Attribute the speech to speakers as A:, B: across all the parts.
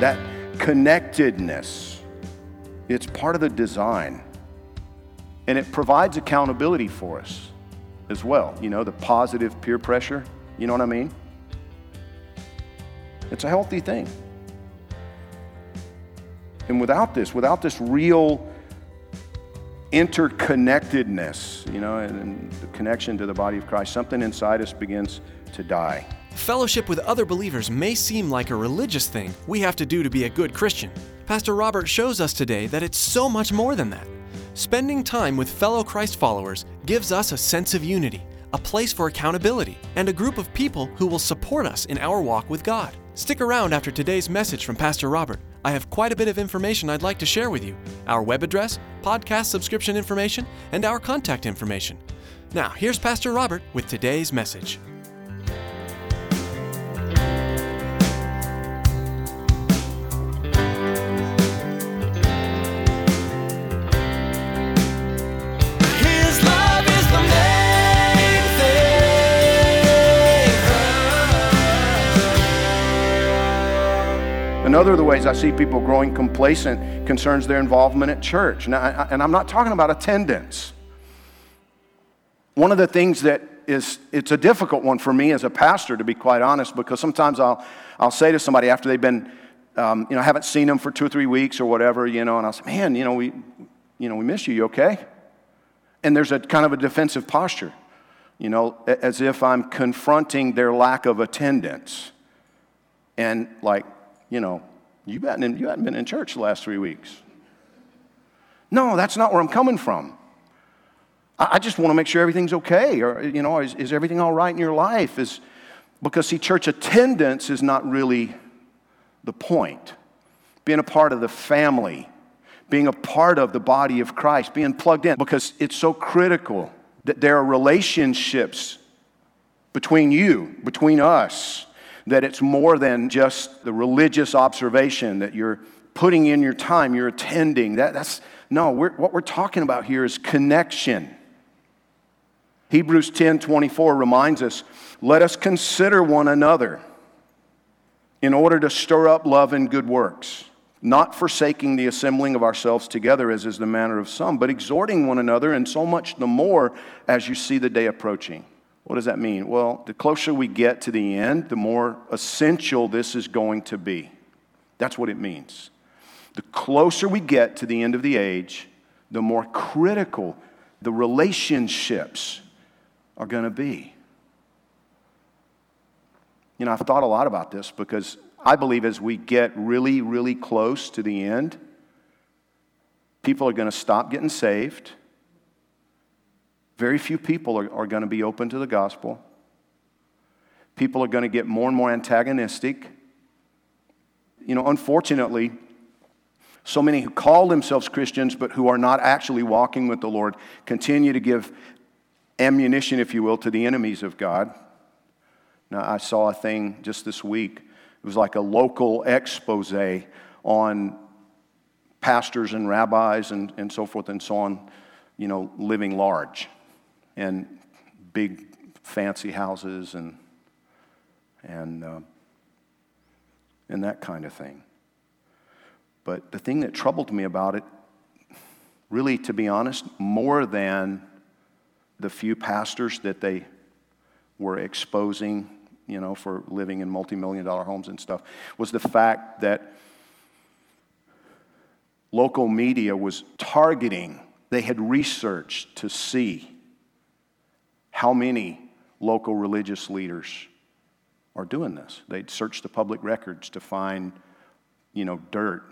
A: That connectedness it's part of the design. And it provides accountability for us as well. You know the positive peer pressure you know what i mean? It's a healthy thing. And without this without this real interconnectedness you know and, and the connection to the body of christ something inside us begins to die
B: Fellowship with other believers may seem like a religious thing we have to do to be a good Christian. Pastor Robert shows us today that it's so much more than that. Spending time with fellow Christ followers gives us a sense of unity, a place for accountability, and a group of people who will support us in our walk with God. Stick around after today's message from Pastor Robert. I have quite a bit of information I'd like to share with you our web address, podcast subscription information, and our contact information. Now, here's Pastor Robert with today's message.
A: Another of the ways I see people growing complacent concerns their involvement at church. And, I, and I'm not talking about attendance. One of the things that is, it's a difficult one for me as a pastor, to be quite honest, because sometimes I'll, I'll say to somebody after they've been, um, you know, I haven't seen them for two or three weeks or whatever, you know, and I'll say, man, you know, we, you know, we miss you, you okay? And there's a kind of a defensive posture, you know, as if I'm confronting their lack of attendance. And like, you know, you hadn't, in- you hadn't been in church the last three weeks. No, that's not where I'm coming from. I, I just want to make sure everything's okay. Or, you know, is, is everything all right in your life? Is, because, see, church attendance is not really the point. Being a part of the family, being a part of the body of Christ, being plugged in, because it's so critical that there are relationships between you, between us, that it's more than just the religious observation that you're putting in your time, you're attending. That, that's no, we're, what we're talking about here is connection. Hebrews 10 24 reminds us, let us consider one another in order to stir up love and good works, not forsaking the assembling of ourselves together, as is the manner of some, but exhorting one another, and so much the more as you see the day approaching. What does that mean? Well, the closer we get to the end, the more essential this is going to be. That's what it means. The closer we get to the end of the age, the more critical the relationships are going to be. You know, I've thought a lot about this because I believe as we get really, really close to the end, people are going to stop getting saved. Very few people are, are going to be open to the gospel. People are going to get more and more antagonistic. You know, unfortunately, so many who call themselves Christians but who are not actually walking with the Lord continue to give ammunition, if you will, to the enemies of God. Now, I saw a thing just this week. It was like a local expose on pastors and rabbis and, and so forth and so on, you know, living large and big fancy houses and, and, uh, and that kind of thing. But the thing that troubled me about it, really, to be honest, more than the few pastors that they were exposing, you know, for living in multi million dollar homes and stuff, was the fact that local media was targeting, they had researched to see how many local religious leaders are doing this. They'd search the public records to find, you know, dirt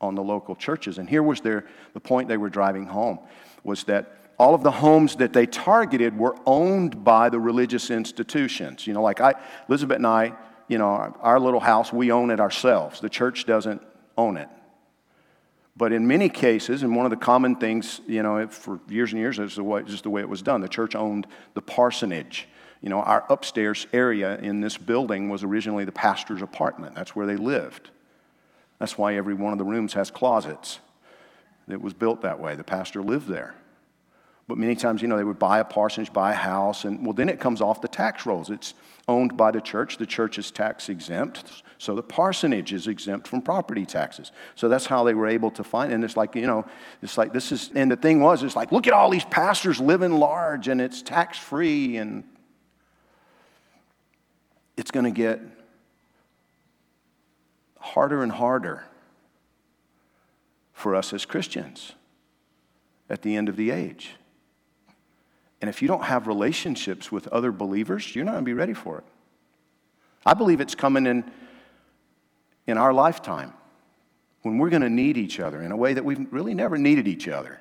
A: on the local churches. And here was their, the point they were driving home was that all of the homes that they targeted were owned by the religious institutions. You know, like I, Elizabeth and I, you know, our, our little house, we own it ourselves. The church doesn't own it. But in many cases, and one of the common things, you know, for years and years, is the way, just the way it was done. The church owned the parsonage. You know, our upstairs area in this building was originally the pastor's apartment. That's where they lived. That's why every one of the rooms has closets. It was built that way. The pastor lived there. But many times, you know, they would buy a parsonage, buy a house, and well, then it comes off the tax rolls. It's owned by the church. The church is tax exempt, so the parsonage is exempt from property taxes. So that's how they were able to find. And it's like, you know, it's like this is, and the thing was, it's like, look at all these pastors living large and it's tax free, and it's going to get harder and harder for us as Christians at the end of the age. And if you don't have relationships with other believers, you're not going to be ready for it. I believe it's coming in, in our lifetime when we're going to need each other in a way that we've really never needed each other.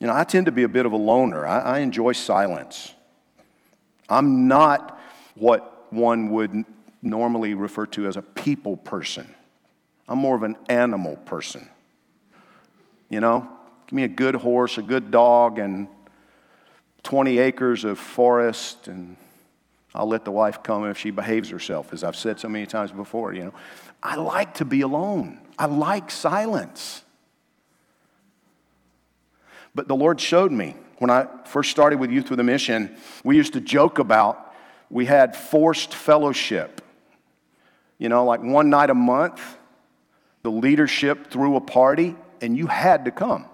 A: You know, I tend to be a bit of a loner. I, I enjoy silence. I'm not what one would normally refer to as a people person. I'm more of an animal person. You know, give me a good horse, a good dog, and 20 acres of forest, and I'll let the wife come if she behaves herself, as I've said so many times before. You know, I like to be alone. I like silence. But the Lord showed me when I first started with Youth with a Mission, we used to joke about we had forced fellowship. You know, like one night a month, the leadership threw a party and you had to come.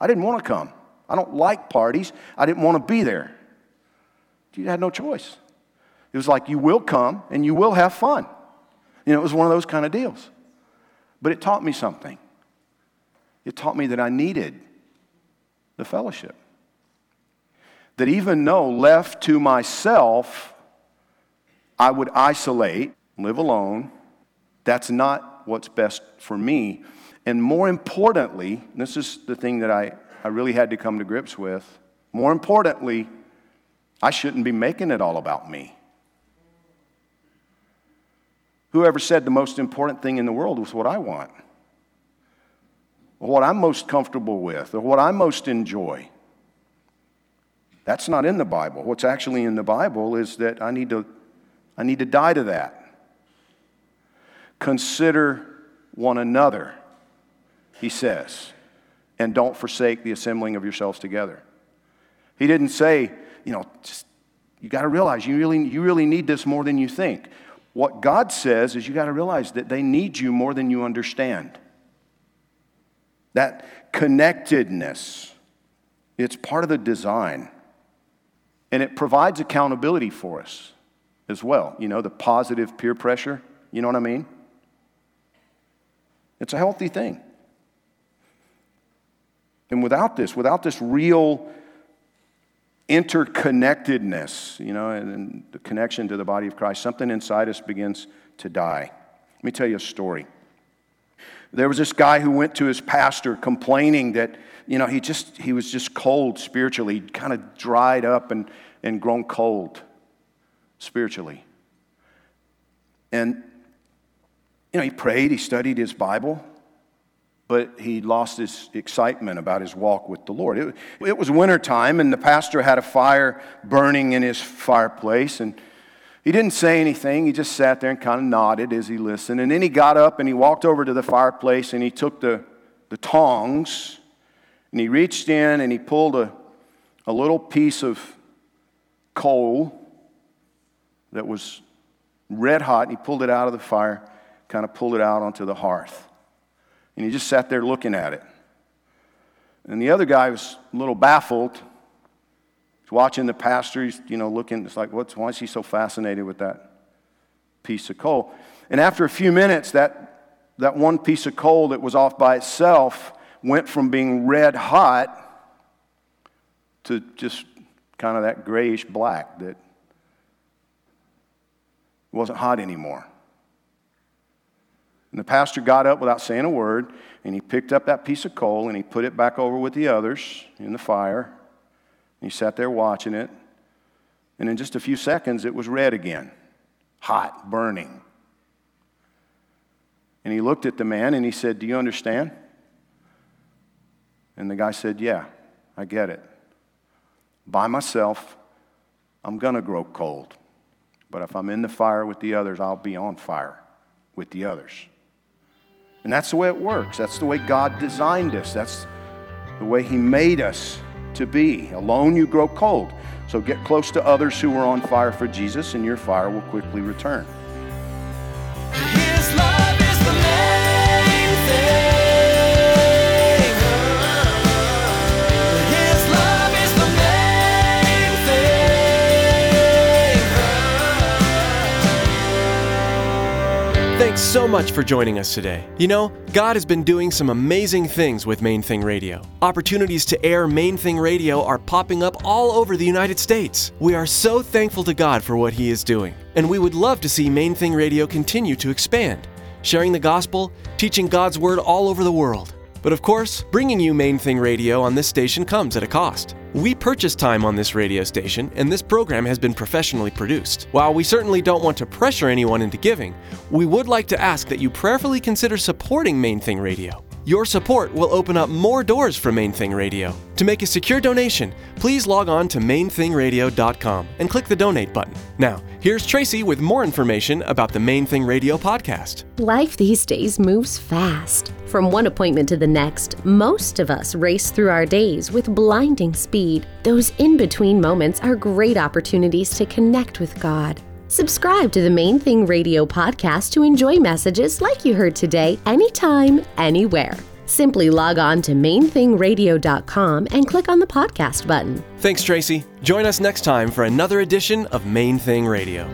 A: I didn't want to come. I don't like parties. I didn't want to be there. You had no choice. It was like you will come and you will have fun. You know, it was one of those kind of deals. But it taught me something. It taught me that I needed the fellowship. That even though left to myself, I would isolate, live alone, that's not what's best for me. And more importantly, this is the thing that I, I really had to come to grips with. More importantly, I shouldn't be making it all about me. Whoever said the most important thing in the world was what I want, or what I'm most comfortable with, or what I most enjoy. That's not in the Bible. What's actually in the Bible is that I need to, I need to die to that. Consider one another, he says, and don't forsake the assembling of yourselves together. He didn't say, you know, just, you got to realize you really, you really need this more than you think. What God says is you got to realize that they need you more than you understand. That connectedness, it's part of the design. And it provides accountability for us as well. You know, the positive peer pressure, you know what I mean? It's a healthy thing. And without this, without this real interconnectedness, you know, and, and, the connection to the body of Christ, something inside us begins to die. Let me tell you a story. There was this guy who went to his pastor complaining that, you know, he just he was just cold spiritually, kind of dried up and, and grown cold spiritually. And you know, he prayed, he studied his Bible, but he lost his excitement about his walk with the Lord. It, it was wintertime, and the pastor had a fire burning in his fireplace, and he didn't say anything. He just sat there and kind of nodded as he listened. And then he got up and he walked over to the fireplace and he took the, the tongs and he reached in and he pulled a, a little piece of coal that was red hot and he pulled it out of the fire kind of pulled it out onto the hearth. And he just sat there looking at it. And the other guy was a little baffled. He's watching the pastor. He's, you know, looking. It's like, what's, why is he so fascinated with that piece of coal? And after a few minutes, that, that one piece of coal that was off by itself went from being red hot to just kind of that grayish black that wasn't hot anymore. And the pastor got up without saying a word, and he picked up that piece of coal and he put it back over with the others in the fire. And he sat there watching it. And in just a few seconds, it was red again hot, burning. And he looked at the man and he said, Do you understand? And the guy said, Yeah, I get it. By myself, I'm going to grow cold. But if I'm in the fire with the others, I'll be on fire with the others. And that's the way it works. That's the way God designed us. That's the way He made us to be. Alone, you grow cold. So get close to others who are on fire for Jesus, and your fire will quickly return.
B: So much for joining us today. You know, God has been doing some amazing things with Main Thing Radio. Opportunities to air Main Thing Radio are popping up all over the United States. We are so thankful to God for what He is doing, and we would love to see Main Thing Radio continue to expand, sharing the gospel, teaching God's Word all over the world. But of course, bringing you Main Thing Radio on this station comes at a cost. We purchase time on this radio station, and this program has been professionally produced. While we certainly don't want to pressure anyone into giving, we would like to ask that you prayerfully consider supporting Main Thing Radio. Your support will open up more doors for Main Thing Radio. To make a secure donation, please log on to mainthingradio.com and click the donate button. Now, here's Tracy with more information about the Main Thing Radio podcast.
C: Life these days moves fast. From one appointment to the next, most of us race through our days with blinding speed. Those in between moments are great opportunities to connect with God. Subscribe to the Main Thing Radio podcast to enjoy messages like you heard today, anytime, anywhere. Simply log on to mainthingradio.com and click on the podcast button.
B: Thanks, Tracy. Join us next time for another edition of Main Thing Radio.